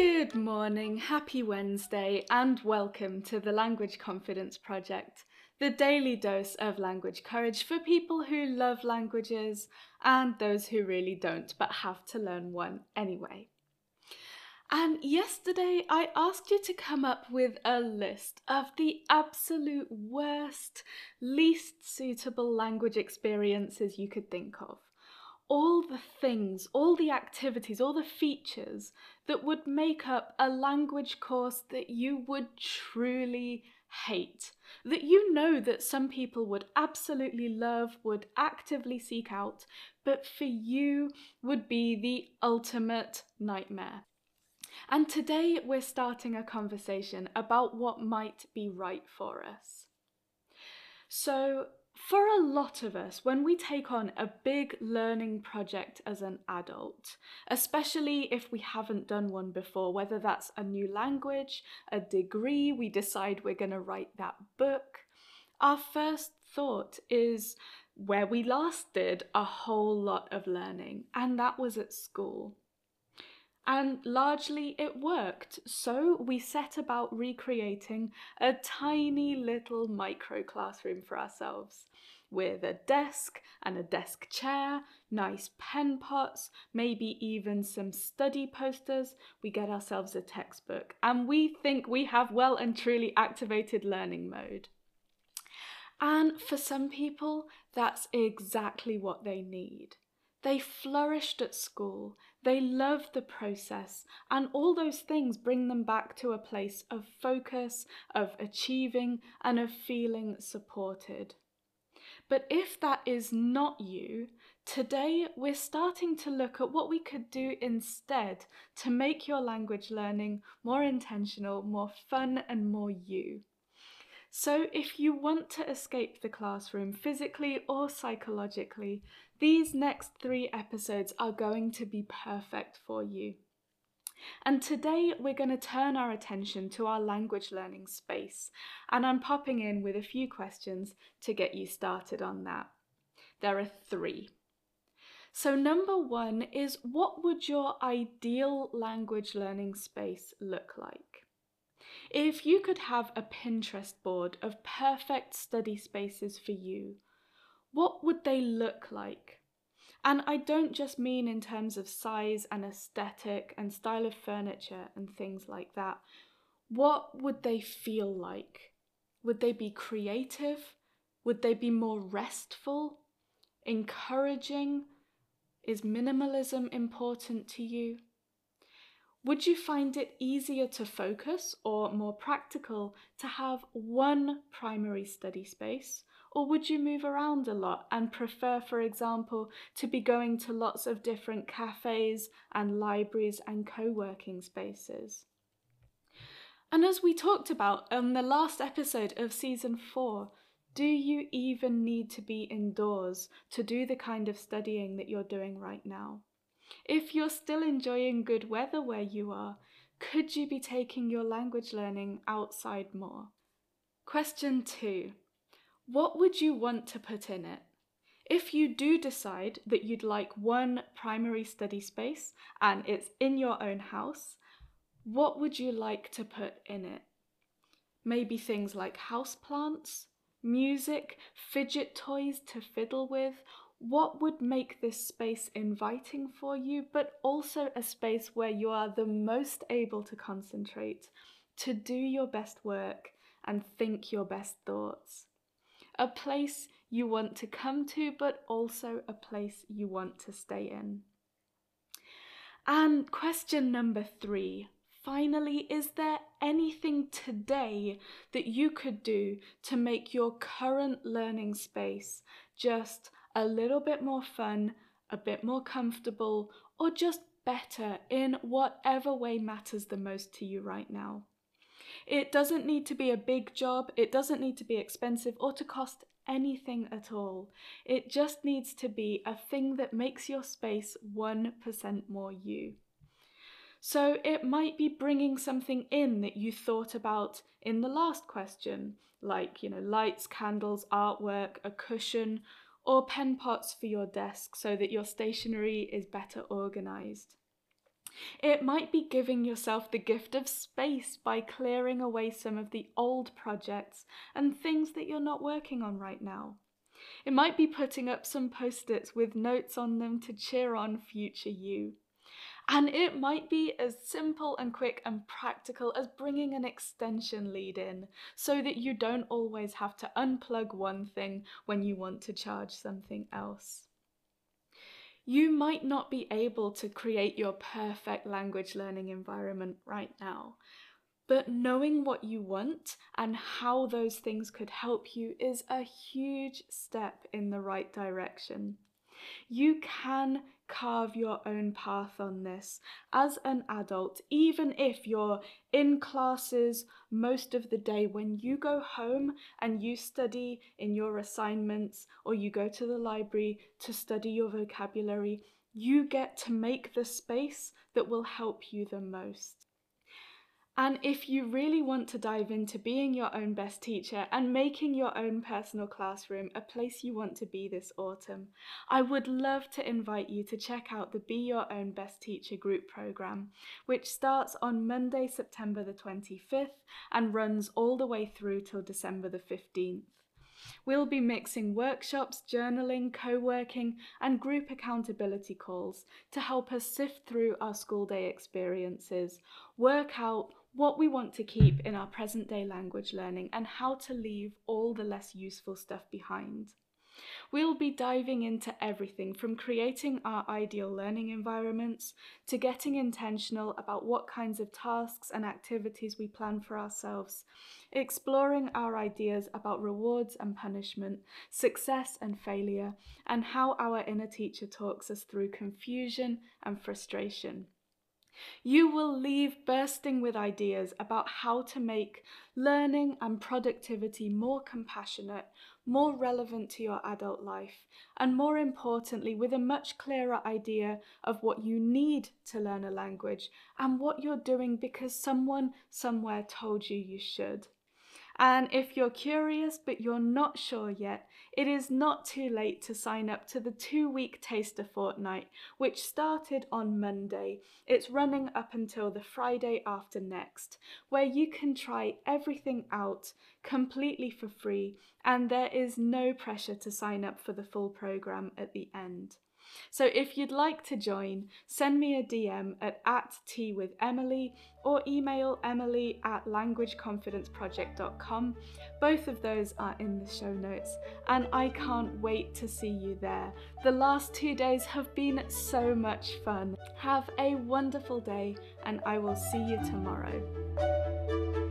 Good morning, happy Wednesday, and welcome to the Language Confidence Project, the daily dose of language courage for people who love languages and those who really don't but have to learn one anyway. And yesterday I asked you to come up with a list of the absolute worst, least suitable language experiences you could think of all the things, all the activities, all the features that would make up a language course that you would truly hate. That you know that some people would absolutely love, would actively seek out, but for you would be the ultimate nightmare. And today we're starting a conversation about what might be right for us. So, for a lot of us, when we take on a big learning project as an adult, especially if we haven't done one before, whether that's a new language, a degree, we decide we're going to write that book, our first thought is where we last did a whole lot of learning, and that was at school. And largely it worked, so we set about recreating a tiny little micro classroom for ourselves with a desk and a desk chair, nice pen pots, maybe even some study posters. We get ourselves a textbook and we think we have well and truly activated learning mode. And for some people, that's exactly what they need. They flourished at school, they loved the process, and all those things bring them back to a place of focus, of achieving, and of feeling supported. But if that is not you, today we're starting to look at what we could do instead to make your language learning more intentional, more fun, and more you. So, if you want to escape the classroom physically or psychologically, these next three episodes are going to be perfect for you. And today we're going to turn our attention to our language learning space, and I'm popping in with a few questions to get you started on that. There are three. So, number one is what would your ideal language learning space look like? If you could have a Pinterest board of perfect study spaces for you, what would they look like? And I don't just mean in terms of size and aesthetic and style of furniture and things like that. What would they feel like? Would they be creative? Would they be more restful? Encouraging? Is minimalism important to you? Would you find it easier to focus or more practical to have one primary study space? Or would you move around a lot and prefer, for example, to be going to lots of different cafes and libraries and co working spaces? And as we talked about on the last episode of season four, do you even need to be indoors to do the kind of studying that you're doing right now? If you're still enjoying good weather where you are, could you be taking your language learning outside more? Question two What would you want to put in it? If you do decide that you'd like one primary study space and it's in your own house, what would you like to put in it? Maybe things like houseplants, music, fidget toys to fiddle with, what would make this space inviting for you, but also a space where you are the most able to concentrate, to do your best work, and think your best thoughts. A place you want to come to, but also a place you want to stay in. And question number three finally, is there anything today that you could do to make your current learning space just a little bit more fun, a bit more comfortable, or just better in whatever way matters the most to you right now. It doesn't need to be a big job, it doesn't need to be expensive or to cost anything at all. It just needs to be a thing that makes your space 1% more you. So it might be bringing something in that you thought about in the last question, like, you know, lights, candles, artwork, a cushion, or pen pots for your desk so that your stationery is better organized. It might be giving yourself the gift of space by clearing away some of the old projects and things that you're not working on right now. It might be putting up some post its with notes on them to cheer on future you. And it might be as simple and quick and practical as bringing an extension lead in so that you don't always have to unplug one thing when you want to charge something else. You might not be able to create your perfect language learning environment right now, but knowing what you want and how those things could help you is a huge step in the right direction. You can carve your own path on this as an adult, even if you're in classes most of the day. When you go home and you study in your assignments or you go to the library to study your vocabulary, you get to make the space that will help you the most. And if you really want to dive into being your own best teacher and making your own personal classroom a place you want to be this autumn, I would love to invite you to check out the Be Your Own Best Teacher group program, which starts on Monday, September the 25th and runs all the way through till December the 15th. We'll be mixing workshops, journaling, co working, and group accountability calls to help us sift through our school day experiences, work out what we want to keep in our present day language learning, and how to leave all the less useful stuff behind. We'll be diving into everything from creating our ideal learning environments to getting intentional about what kinds of tasks and activities we plan for ourselves, exploring our ideas about rewards and punishment, success and failure, and how our inner teacher talks us through confusion and frustration. You will leave bursting with ideas about how to make learning and productivity more compassionate, more relevant to your adult life, and more importantly, with a much clearer idea of what you need to learn a language and what you're doing because someone somewhere told you you should. And if you're curious but you're not sure yet, it is not too late to sign up to the two week taster fortnight, which started on Monday. It's running up until the Friday after next, where you can try everything out completely for free, and there is no pressure to sign up for the full program at the end. So if you'd like to join, send me a DM at, at tea with Emily or email emily at languageconfidenceproject.com. Both of those are in the show notes, and I can't wait to see you there. The last two days have been so much fun. Have a wonderful day, and I will see you tomorrow.